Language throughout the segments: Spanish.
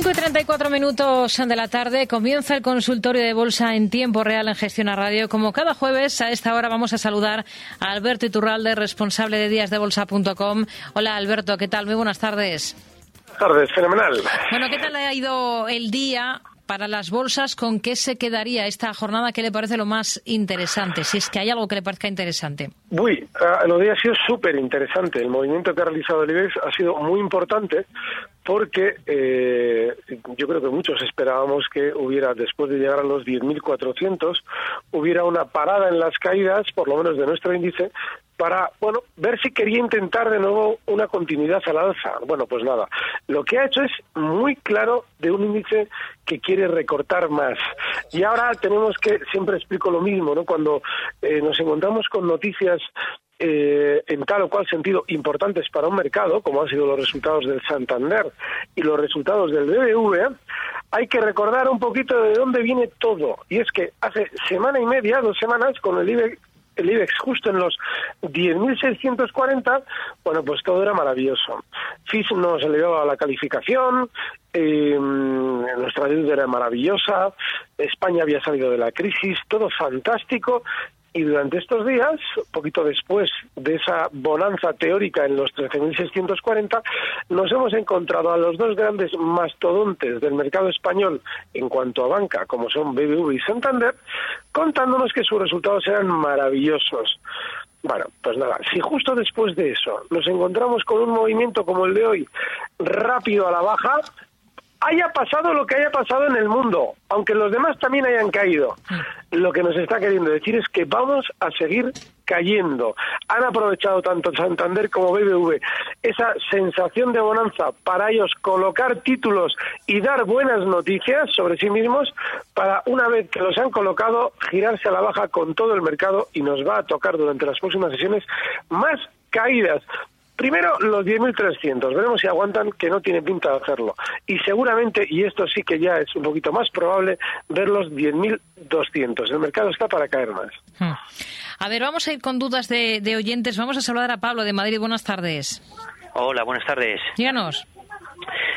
5 y 34 minutos de la tarde comienza el consultorio de bolsa en tiempo real en Gestión a Radio. Como cada jueves, a esta hora vamos a saludar a Alberto Iturralde, responsable de díasdebolsa.com. Hola Alberto, ¿qué tal? Muy buenas tardes. Buenas tardes, fenomenal. Bueno, ¿qué tal ha ido el día para las bolsas? ¿Con qué se quedaría esta jornada? ¿Qué le parece lo más interesante? Si es que hay algo que le parezca interesante. Uy, uh, lo de ha sido súper interesante. El movimiento que ha realizado el IBEX ha sido muy importante porque eh, yo creo que muchos esperábamos que hubiera, después de llegar a los 10.400, hubiera una parada en las caídas, por lo menos de nuestro índice, para, bueno, ver si quería intentar de nuevo una continuidad al alza. Bueno, pues nada, lo que ha hecho es muy claro de un índice que quiere recortar más. Y ahora tenemos que, siempre explico lo mismo, ¿no? Cuando eh, nos encontramos con noticias eh, en tal o cual sentido importantes para un mercado, como han sido los resultados del Santander y los resultados del BBV, hay que recordar un poquito de dónde viene todo. Y es que hace semana y media, dos semanas, con el IBEX, el IBEX justo en los 10.640, bueno, pues todo era maravilloso. FIS nos elevaba la calificación, eh, nuestra deuda era maravillosa, España había salido de la crisis, todo fantástico, y durante estos días, poquito después de esa bonanza teórica en los 13.640, nos hemos encontrado a los dos grandes mastodontes del mercado español en cuanto a banca, como son BBV y Santander, contándonos que sus resultados eran maravillosos. Bueno, pues nada, si justo después de eso nos encontramos con un movimiento como el de hoy, rápido a la baja, haya pasado lo que haya pasado en el mundo, aunque los demás también hayan caído. Lo que nos está queriendo decir es que vamos a seguir cayendo. Han aprovechado tanto Santander como BBV esa sensación de bonanza para ellos colocar títulos y dar buenas noticias sobre sí mismos para una vez que los han colocado girarse a la baja con todo el mercado y nos va a tocar durante las próximas sesiones más caídas. Primero, los 10.300. Veremos si aguantan, que no tiene pinta de hacerlo. Y seguramente, y esto sí que ya es un poquito más probable, ver los 10.200. El mercado está para caer más. Hmm. A ver, vamos a ir con dudas de, de, oyentes. Vamos a saludar a Pablo de Madrid. Buenas tardes. Hola, buenas tardes. Díganos.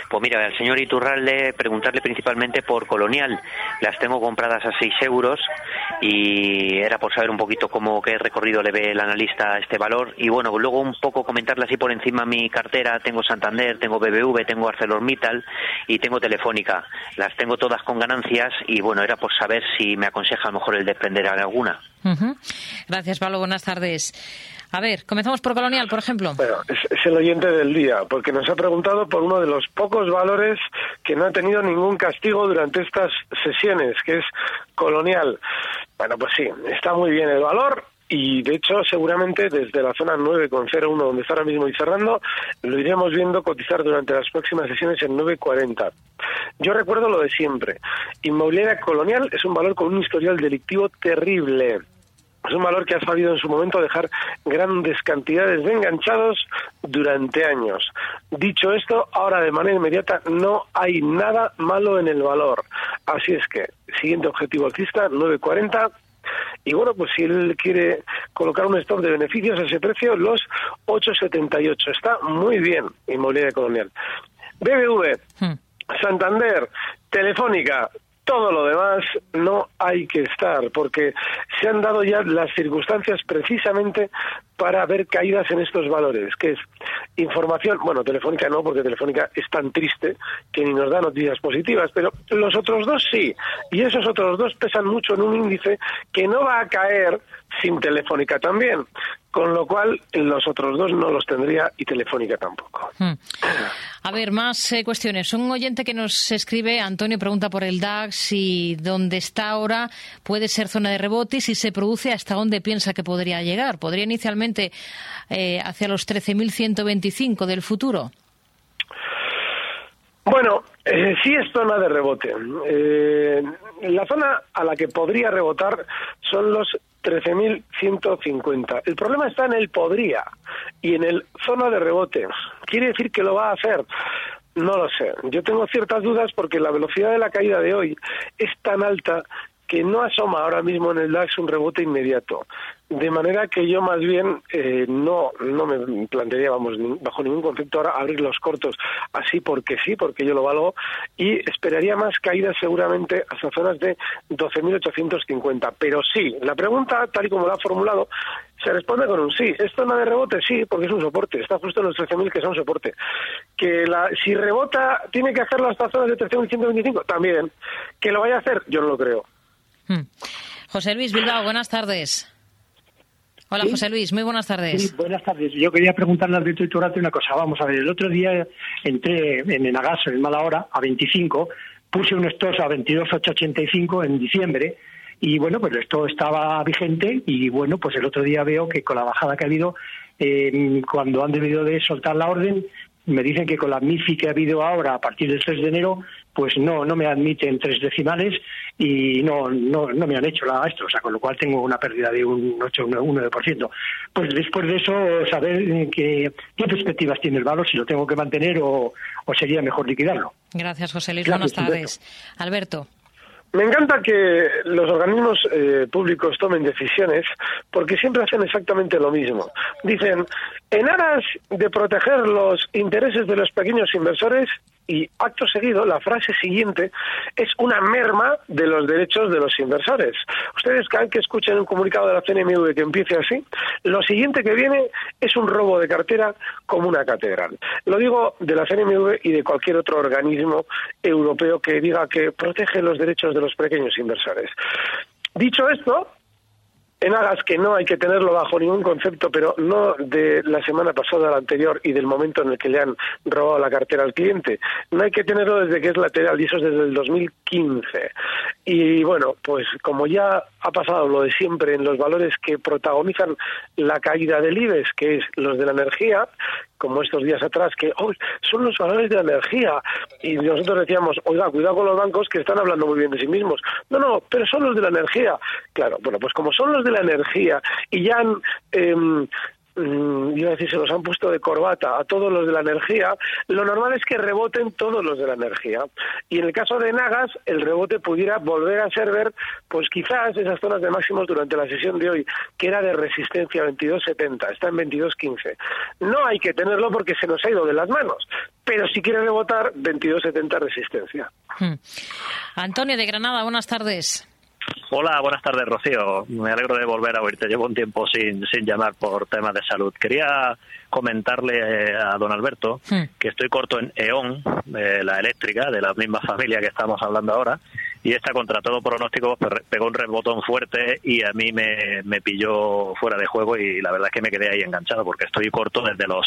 Pues mira, al señor Iturralde preguntarle principalmente por Colonial. Las tengo compradas a 6 euros y era por saber un poquito cómo qué recorrido le ve el analista a este valor. Y bueno, luego un poco comentarle así por encima mi cartera. Tengo Santander, tengo BBV, tengo ArcelorMittal y tengo Telefónica. Las tengo todas con ganancias y bueno, era por saber si me aconseja a lo mejor el desprender alguna. Uh. Gracias, Pablo. Buenas tardes. A ver, comenzamos por Colonial, por ejemplo. Bueno, es, el oyente del día, porque nos ha preguntado por uno de los pocos valores que no ha tenido ningún castigo durante estas sesiones, que es Colonial. Bueno, pues sí, está muy bien el valor. Y de hecho, seguramente desde la zona 9,01, donde está ahora mismo y cerrando, lo iremos viendo cotizar durante las próximas sesiones en 9,40. Yo recuerdo lo de siempre. Inmobiliaria Colonial es un valor con un historial delictivo terrible. Es un valor que ha sabido en su momento dejar grandes cantidades de enganchados durante años. Dicho esto, ahora de manera inmediata no hay nada malo en el valor. Así es que, siguiente objetivo alcista, 940. Y bueno, pues si él quiere colocar un stop de beneficios a ese precio, los 8,78. Está muy bien, inmobiliaria colonial. BBV, hmm. Santander, Telefónica, todo lo demás no hay que estar, porque se han dado ya las circunstancias precisamente para ver caídas en estos valores, que es información, bueno, Telefónica no, porque Telefónica es tan triste que ni nos da noticias positivas, pero los otros dos sí, y esos otros dos pesan mucho en un índice que no va a caer sin Telefónica también, con lo cual los otros dos no los tendría y Telefónica tampoco. Hmm. A ver, más eh, cuestiones. Un oyente que nos escribe, Antonio pregunta por el DAX y dónde está ahora puede ser zona de rebote y si se produce hasta dónde piensa que podría llegar. Podría inicialmente eh, hacia los 13.125 del futuro. Bueno, eh, sí es zona de rebote. Eh, la zona a la que podría rebotar son los 13.150. El problema está en el podría y en el zona de rebote. ¿Quiere decir que lo va a hacer? No lo sé. Yo tengo ciertas dudas porque la velocidad de la caída de hoy es tan alta que no asoma ahora mismo en el DAX un rebote inmediato. De manera que yo más bien eh, no, no me plantearía, vamos, bajo ningún concepto ahora abrir los cortos así porque sí, porque yo lo valgo, y esperaría más caídas seguramente hasta zonas de 12.850. Pero sí, la pregunta, tal y como la ha formulado, se responde con un sí. ¿Es zona de rebote? Sí, porque es un soporte. Está justo en los 13.000 que son soporte. Que la, si rebota, tiene que hacerlo hasta zonas de 13.125, también. Que lo vaya a hacer, yo no lo creo. Hmm. José Luis Bilbao, buenas tardes. Hola, José Luis, muy buenas tardes. Sí, buenas tardes. Yo quería preguntarle al Iturrate una cosa. Vamos a ver, el otro día entré en Enagaso, en mala hora, a 25, puse un stop a 22,885 en diciembre, y bueno, pues esto estaba vigente, y bueno, pues el otro día veo que con la bajada que ha habido, eh, cuando han debido de soltar la orden, me dicen que con la MIFI que ha habido ahora a partir del 3 de enero, pues no, no me admiten tres decimales y no, no, no me han hecho la esto, o sea, con lo cual tengo una pérdida de un 8, un 9%. Pues después de eso, saber qué, qué perspectivas tiene el valor, si lo tengo que mantener o, o sería mejor liquidarlo. Gracias, José Luis. Buenas tardes. Alberto. Me encanta que los organismos eh, públicos tomen decisiones porque siempre hacen exactamente lo mismo. Dicen, en aras de proteger los intereses de los pequeños inversores, y acto seguido la frase siguiente es una merma de los derechos de los inversores. Ustedes cada que escuchen un comunicado de la CNMV que empiece así, lo siguiente que viene es un robo de cartera como una catedral. Lo digo de la CNMV y de cualquier otro organismo europeo que diga que protege los derechos de los pequeños inversores. Dicho esto, en aras que no hay que tenerlo bajo ningún concepto, pero no de la semana pasada la anterior y del momento en el que le han robado la cartera al cliente. No hay que tenerlo desde que es lateral y eso es desde el 2015. Y bueno, pues como ya ha pasado lo de siempre en los valores que protagonizan la caída del IBEX, que es los de la energía, como estos días atrás, que oh, son los valores de la energía. Y nosotros decíamos, oiga, cuidado con los bancos que están hablando muy bien de sí mismos. No, no, pero son los de la energía. Claro, bueno, pues como son los de la energía y ya han iba a decir, se los han puesto de corbata a todos los de la energía, lo normal es que reboten todos los de la energía. Y en el caso de Nagas, el rebote pudiera volver a ser ver, pues quizás esas zonas de máximos durante la sesión de hoy, que era de resistencia 22.70, está en 22.15. No hay que tenerlo porque se nos ha ido de las manos, pero si quiere rebotar, 22.70 resistencia. Hmm. Antonio de Granada, buenas tardes. Hola, buenas tardes, Rocío. Me alegro de volver a oírte. Llevo un tiempo sin, sin llamar por temas de salud. Quería comentarle eh, a don Alberto hmm. que estoy corto en E.ON, la eléctrica, de la misma familia que estamos hablando ahora, y esta contra todo pronóstico pegó un rebotón fuerte y a mí me, me pilló fuera de juego y la verdad es que me quedé ahí enganchado porque estoy corto desde los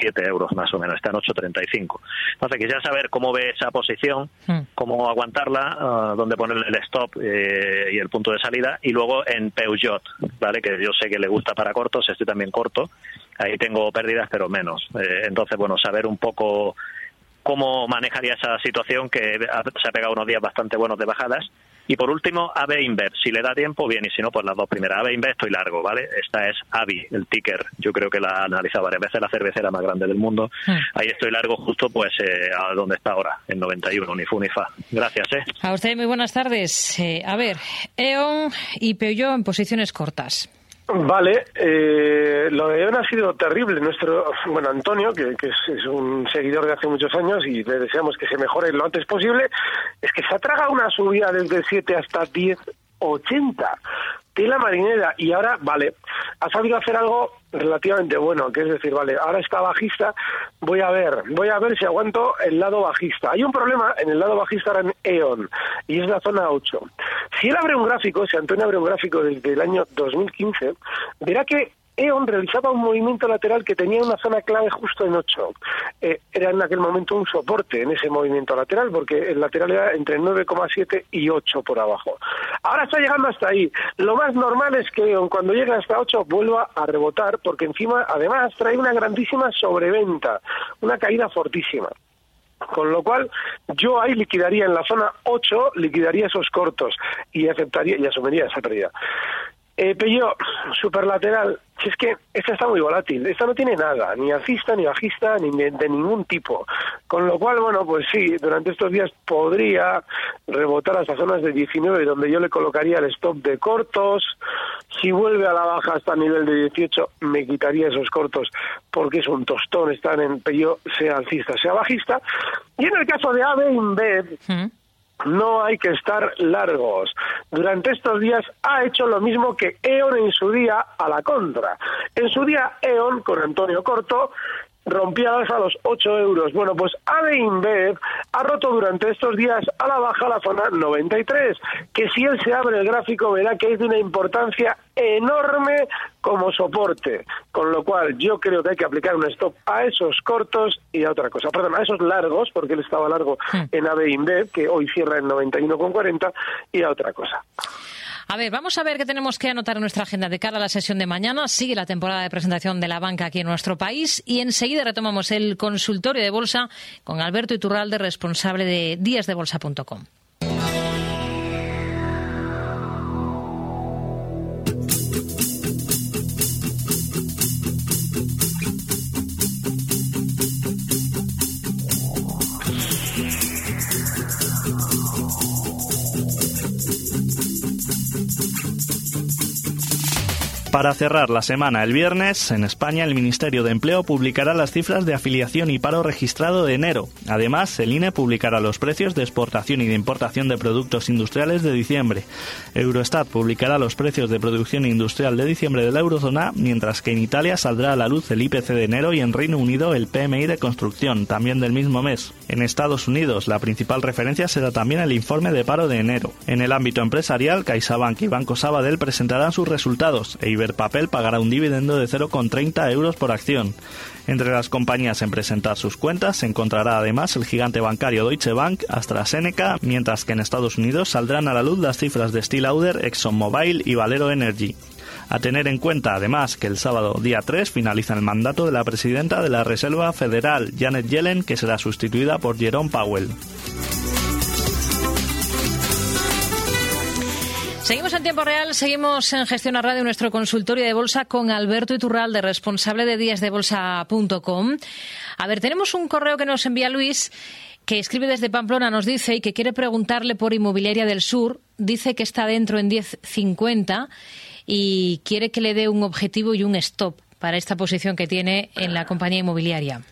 7 euros más o menos, está en 8.35. Entonces quisiera saber cómo ve esa posición, hmm. cómo aguantarla, uh, dónde ponerle el stop eh, y el punto de salida y luego en Peugeot, ¿vale? que yo sé que le gusta para cortos, estoy también corto, ahí tengo pérdidas pero menos. Eh, entonces, bueno, saber un poco cómo manejaría esa situación que se ha pegado unos días bastante buenos de bajadas. Y por último, AB Invest. Si le da tiempo, bien, y si no, pues las dos primeras. AB Invest estoy largo, ¿vale? Esta es AVI, el ticker. Yo creo que la ha analizado varias veces, la cervecera más grande del mundo. Hmm. Ahí estoy largo justo, pues, eh, a donde está ahora, en 91, ni fu ni fa. Gracias, ¿eh? A usted, muy buenas tardes. Eh, a ver, E.ON y Peugeot en posiciones cortas. Vale, eh, lo de Eon ha sido terrible. Nuestro, bueno, Antonio, que, es, un seguidor de hace muchos años y le deseamos que se mejore lo antes posible, es que se ha tragado una subida desde 7 hasta 10, 80 tela marinera y ahora, vale, ha sabido hacer algo relativamente bueno, que es decir, vale, ahora está bajista, voy a ver, voy a ver si aguanto el lado bajista. Hay un problema en el lado bajista ahora en E.ON, y es la zona 8. Si él abre un gráfico, si Antonio abre un gráfico desde el año 2015, verá que E.ON realizaba un movimiento lateral que tenía una zona clave justo en 8. Eh, era en aquel momento un soporte en ese movimiento lateral, porque el lateral era entre 9,7 y 8 por abajo. Ahora está llegando hasta ahí. Lo más normal es que E.ON cuando llegue hasta 8 vuelva a rebotar, porque encima además trae una grandísima sobreventa, una caída fortísima. Con lo cual, yo ahí liquidaría en la zona 8, liquidaría esos cortos y aceptaría y asumiría esa pérdida. Eh, Pello, superlateral, si es que esta está muy volátil, esta no tiene nada, ni alcista, ni bajista, ni de, ningún tipo. Con lo cual, bueno, pues sí, durante estos días podría rebotar hasta zonas de 19, donde yo le colocaría el stop de cortos. Si vuelve a la baja hasta el nivel de 18, me quitaría esos cortos, porque es un tostón estar en Pello, sea alcista, sea bajista. Y en el caso de AVE InBev, no hay que estar largos. Durante estos días ha hecho lo mismo que E.ON en su día a la contra. En su día E.ON con Antonio Corto rompiadas a los 8 euros. Bueno, pues AVE InBev ha roto durante estos días a la baja la zona 93, que si él se abre el gráfico verá que es de una importancia enorme como soporte, con lo cual yo creo que hay que aplicar un stop a esos cortos y a otra cosa, perdón, a esos largos, porque él estaba largo en AVE InBev, que hoy cierra en 91,40, y a otra cosa. A ver, vamos a ver qué tenemos que anotar en nuestra agenda de cara a la sesión de mañana. Sigue la temporada de presentación de la banca aquí en nuestro país y enseguida retomamos el consultorio de bolsa con Alberto Iturralde, responsable de díasdebolsa.com. Para cerrar la semana el viernes, en España el Ministerio de Empleo publicará las cifras de afiliación y paro registrado de enero. Además, el INE publicará los precios de exportación y de importación de productos industriales de diciembre. Eurostat publicará los precios de producción industrial de diciembre de la eurozona, mientras que en Italia saldrá a la luz el IPC de enero y en Reino Unido el PMI de construcción, también del mismo mes. En Estados Unidos, la principal referencia será también el informe de paro de enero. En el ámbito empresarial, CaixaBank y Banco Sabadell presentarán sus resultados e Papel pagará un dividendo de 0,30 euros por acción. Entre las compañías en presentar sus cuentas se encontrará además el gigante bancario Deutsche Bank, AstraZeneca, mientras que en Estados Unidos saldrán a la luz las cifras de Steel Lauder, ExxonMobil y Valero Energy. A tener en cuenta, además, que el sábado día 3 finaliza el mandato de la presidenta de la Reserva Federal, Janet Yellen, que será sustituida por Jerome Powell. Seguimos en tiempo real, seguimos en Gestión a Radio, nuestro consultorio de bolsa con Alberto Iturralde, responsable de díasdebolsa.com. A ver, tenemos un correo que nos envía Luis que escribe desde Pamplona, nos dice y que quiere preguntarle por Inmobiliaria del Sur. Dice que está dentro en 10.50 y quiere que le dé un objetivo y un stop para esta posición que tiene en la compañía inmobiliaria.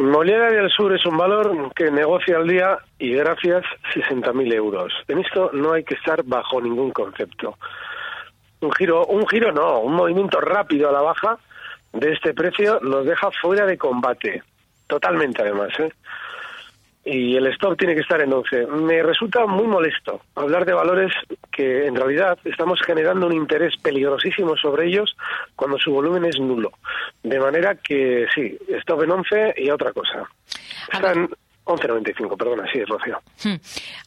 Inmobiliaria del Sur es un valor que negocia al día y gracias 60.000 euros. En esto no hay que estar bajo ningún concepto. Un giro, un giro no, un movimiento rápido a la baja de este precio nos deja fuera de combate. Totalmente además, ¿eh? y el stop tiene que estar en 11. Me resulta muy molesto hablar de valores que en realidad estamos generando un interés peligrosísimo sobre ellos cuando su volumen es nulo. De manera que sí, stop en 11 y otra cosa. Están 11.95, perdona, sí, Rocío. Hmm.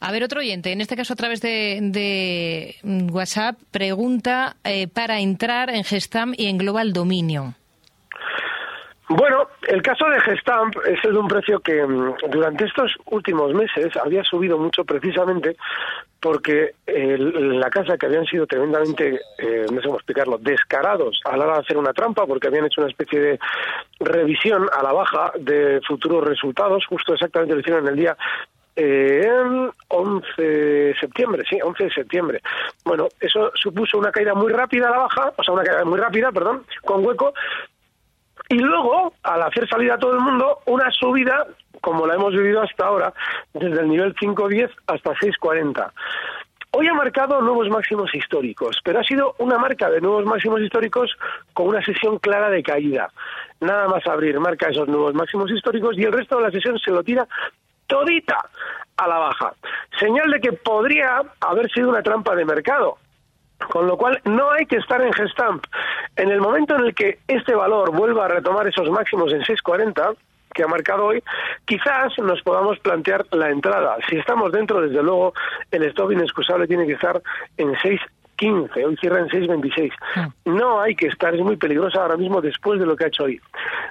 A ver, otro oyente, en este caso a través de, de WhatsApp, pregunta eh, para entrar en Gestam y en Global Dominion. Bueno, el caso de Gestamp es el de un precio que mm, durante estos últimos meses había subido mucho precisamente porque el, la casa que habían sido tremendamente, eh, no sé cómo explicarlo, descarados a la hora de hacer una trampa porque habían hecho una especie de revisión a la baja de futuros resultados, justo exactamente lo hicieron en el día eh, 11 de septiembre, sí, 11 de septiembre. Bueno, eso supuso una caída muy rápida a la baja, o sea, una caída muy rápida, perdón, con hueco, y luego, al hacer salir a todo el mundo, una subida, como la hemos vivido hasta ahora, desde el nivel 5.10 hasta 6.40. Hoy ha marcado nuevos máximos históricos, pero ha sido una marca de nuevos máximos históricos con una sesión clara de caída. Nada más abrir, marca esos nuevos máximos históricos y el resto de la sesión se lo tira todita a la baja. Señal de que podría haber sido una trampa de mercado, Con lo cual, no hay que estar en Gestamp. En el momento en el que este valor vuelva a retomar esos máximos en 640, que ha marcado hoy, quizás nos podamos plantear la entrada. Si estamos dentro, desde luego, el stop inexcusable tiene que estar en 6.15, hoy cierra en 6.26. Ah. No hay que estar, es muy peligrosa ahora mismo después de lo que ha hecho hoy.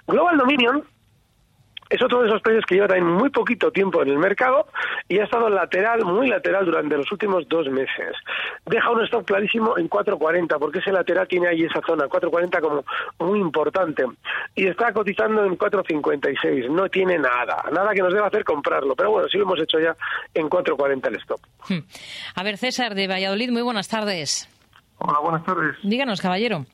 Global Dominion es otro de esos precios que lleva también muy poquito tiempo en el mercado y ha estado lateral, muy lateral durante los últimos dos meses. Deja un stop clarísimo en 4.40 porque ese lateral tiene ahí esa zona, 4.40 como muy importante. Y está cotizando en 4.56, no tiene nada, nada que nos deba hacer comprarlo. Pero bueno, sí lo hemos hecho ya en 4.40 el stop. Hmm. A ver, César de Valladolid, muy buenas tardes. Hola, buenas tardes. Díganos, caballero.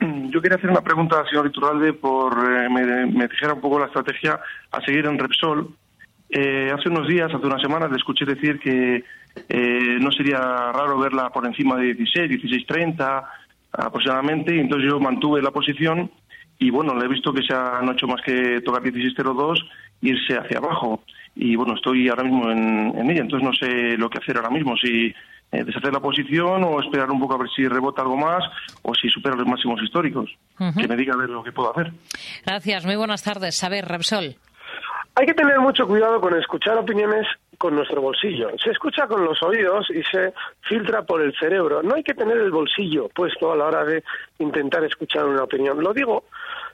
Yo quería hacer una pregunta al señor Iturralde por eh, me, dijera un poco la estrategia a seguir en Repsol. Eh, hace unos días, hace unas semanas, le escuché decir que eh, no sería raro verla por encima de 16, 16.30 aproximadamente, y entonces yo mantuve la posición y bueno, le he visto que se ha no hecho más que tocar 16.02 e irse hacia abajo. Y bueno, estoy ahora mismo en, en ella, entonces no sé lo que hacer ahora mismo, si eh, deshacer la posición o esperar un poco a ver si rebota algo más o si supera los máximos históricos. Que me diga a ver lo que puedo hacer. Gracias, muy buenas tardes. A ver, Repsol. Hay que tener mucho cuidado con escuchar opiniones con nuestro bolsillo. Se escucha con los oídos y se filtra por el cerebro. No hay que tener el bolsillo puesto a la hora de intentar escuchar una opinión. Lo digo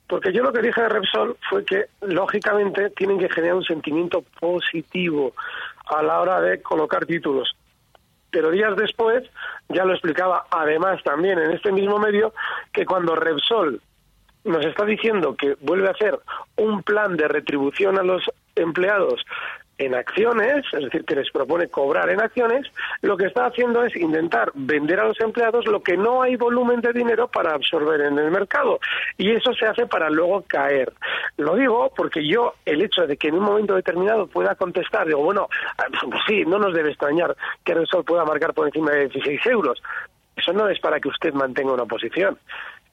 porque yo lo que dije de Repsol fue que, lógicamente, tienen que generar un sentimiento positivo a la hora de colocar títulos pero días después ya lo explicaba además también en este mismo medio que cuando Repsol nos está diciendo que vuelve a hacer un plan de retribución a los empleados en acciones, es decir, que les propone cobrar en acciones, lo que está haciendo es intentar vender a los empleados lo que no hay volumen de dinero para absorber en el mercado. Y eso se hace para luego caer. Lo digo porque yo, el hecho de que en un momento determinado pueda contestar, digo, bueno, pues sí, no nos debe extrañar que Repsol pueda marcar por encima de 16 euros. Eso no es para que usted mantenga una posición.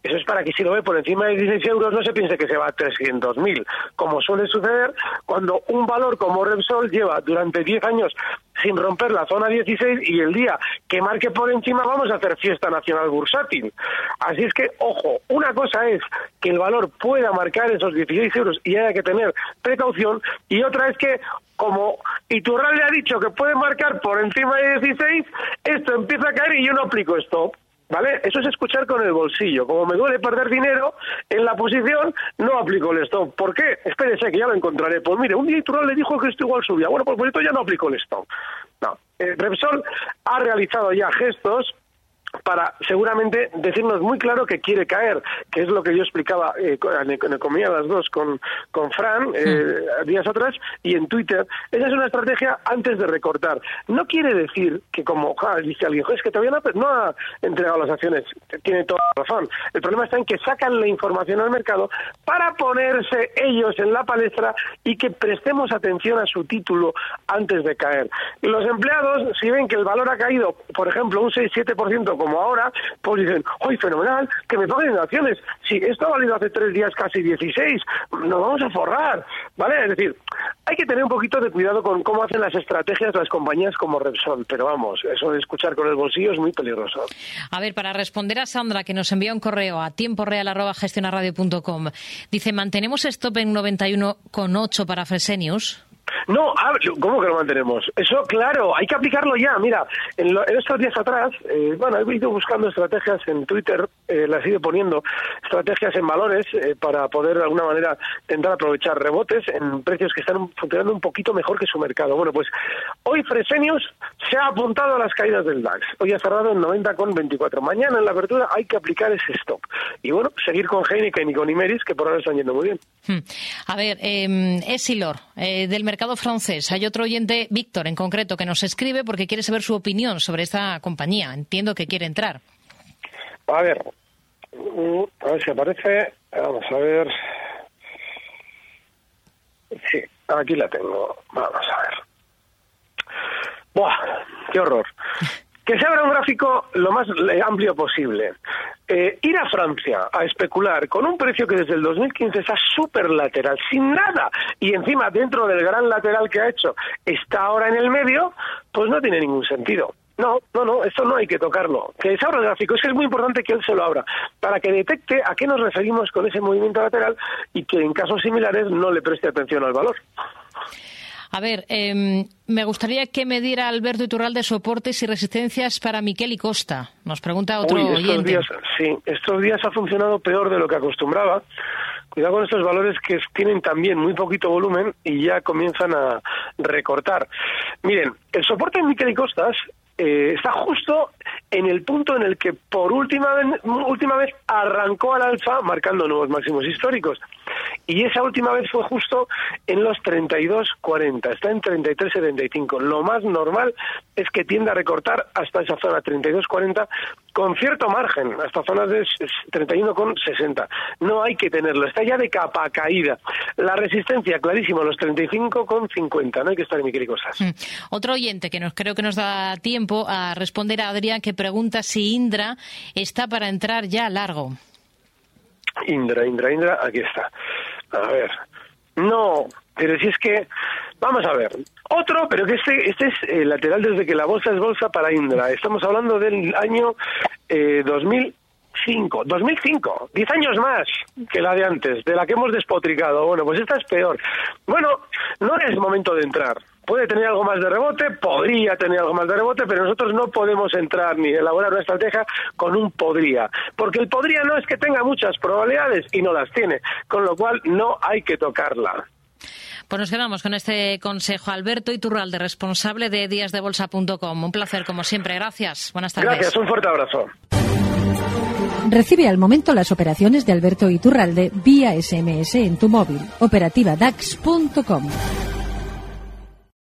Eso es para que si lo ve por encima de 16 euros no se piense que se va a 300.000, como suele suceder cuando un valor como Repsol lleva durante 10 años sin romper la zona 16 y el día que marque por encima vamos a hacer fiesta nacional bursátil. Así es que, ojo, una cosa es que el valor pueda marcar esos 16 euros y haya que tener precaución y otra es que como Iturral le ha dicho que puede marcar por encima de 16, esto empieza a caer y yo no aplico stop. ¿Vale? Eso es escuchar con el bolsillo. Como me duele perder dinero en la posición, no aplico el stop. ¿Por qué? Espérese que ya lo encontraré. Pues mire, un día le dijo que esto igual subía. Bueno, pues por esto ya no aplico el stop. No. Eh, Repsol ha realizado ya gestos para seguramente decirnos muy claro que quiere caer, que es lo que yo explicaba eh, en Economía las dos con, con Fran eh, días atrás y en Twitter. Esa es una estrategia antes de recortar. No quiere decir que como dice alguien, es que todavía no, ha entregado las acciones, tiene toda la razón. El problema está en que sacan la información al mercado para ponerse ellos en la palestra y que prestemos atención a su título antes de caer. Y los empleados, si ven que el valor ha caído, por ejemplo, un 6-7%, como ahora, pues dicen, ¡ay, fenomenal! Que me paguen acciones. Si esto ha valido hace tres días casi 16, nos vamos a forrar, ¿vale? Es decir, hay que tener un poquito de cuidado con cómo hacen las estrategias las compañías como Repsol, pero vamos, eso de escuchar con el bolsillo es muy peligroso. A ver, para responder a Sandra, que nos envía un correo a tiempo real dice, ¿mantenemos stop en 91,8 para Fresenius? No, ¿cómo que lo mantenemos? Eso, claro, hay que aplicarlo ya. Mira, en, estos días atrás, eh, bueno, he ido buscando estrategias en Twitter, eh, las he ido poniendo, estrategias en valores eh, para poder de alguna manera intentar aprovechar rebotes en precios que están funcionando un poquito mejor que su mercado. Bueno, pues hoy Fresenius se ha apuntado a las caídas del DAX. Hoy ha cerrado en 90,24. Mañana en la apertura hay que aplicar ese stop. Y bueno, seguir con Heineken y con Imeris, que por ahora están yendo muy bien. Hmm. A ver, eh, Esilor, del mercado mercado francés. Hay otro oyente, Víctor en concreto, que nos escribe porque quiere saber su opinión sobre esta compañía. Entiendo que quiere entrar. A ver, mm, a ver si aparece. Vamos a ver. Sí, aquí la tengo. Vamos a ver. ¡Buah! ¡Qué horror! Que se abra un gráfico lo más amplio posible. Eh, ir a Francia a especular con un precio que desde el 2015 está súper lateral, sin nada, y encima dentro del gran lateral que ha hecho está ahora en el medio, pues no tiene ningún sentido. No, no, no, esto no hay que tocarlo. Que se abra el gráfico, es que es muy importante que él se lo abra, para que detecte a qué nos referimos con ese movimiento lateral y que en casos similares no le preste atención al valor. A ver, em, me gustaría que me diera Alberto Iturralde soportes y resistencias para Miquel y Costa. Nos pregunta otro Uy, estos Días, sí, estos días ha funcionado peor de lo que acostumbraba. Cuidado con estos valores que tienen también muy poquito volumen y ya comienzan a recortar. Miren, el soporte en Miquel y Costas eh, está justo en el punto en el que por última vez, última vez arrancó al alfa marcando nuevos máximos históricos. Y esa última vez fue justo en los 32.40, está en 33.75. Lo más normal es que tienda a recortar hasta esa zona 32.40 con cierto margen, hasta zonas de 31,60. No hay que tenerlo, está ya de capa caída. La resistencia, clarísimo, los 35,50. No hay que estar en mi cosas. Hmm. Otro oyente que nos creo que nos da tiempo a responder a Adrián que pregunta si Indra está para entrar ya largo. Indra, Indra, Indra, aquí está. A ver. No, pero si es que, vamos a ver, otro, pero que este, este es eh, lateral desde que la bolsa es bolsa para Indra. Estamos hablando del año eh, 2005, 2005, 10 años más que la de antes, de la que hemos despotricado. Bueno, pues esta es peor. Bueno, no es momento de entrar puede tener algo más de rebote, podría tener algo más de rebote, pero nosotros no podemos entrar ni elaborar una estrategia con un podría, porque el podría no es que tenga muchas probabilidades y no las tiene, con lo cual no hay que tocarla. Pues nos quedamos con este consejo. Alberto Iturralde, responsable de díasdebolsa.com. Un placer, como siempre. Gracias. Buenas tardes. Gracias. Un fuerte abrazo. Recibe al momento las operaciones de Alberto Iturralde vía SMS en tu móvil. Operativa DAX.com.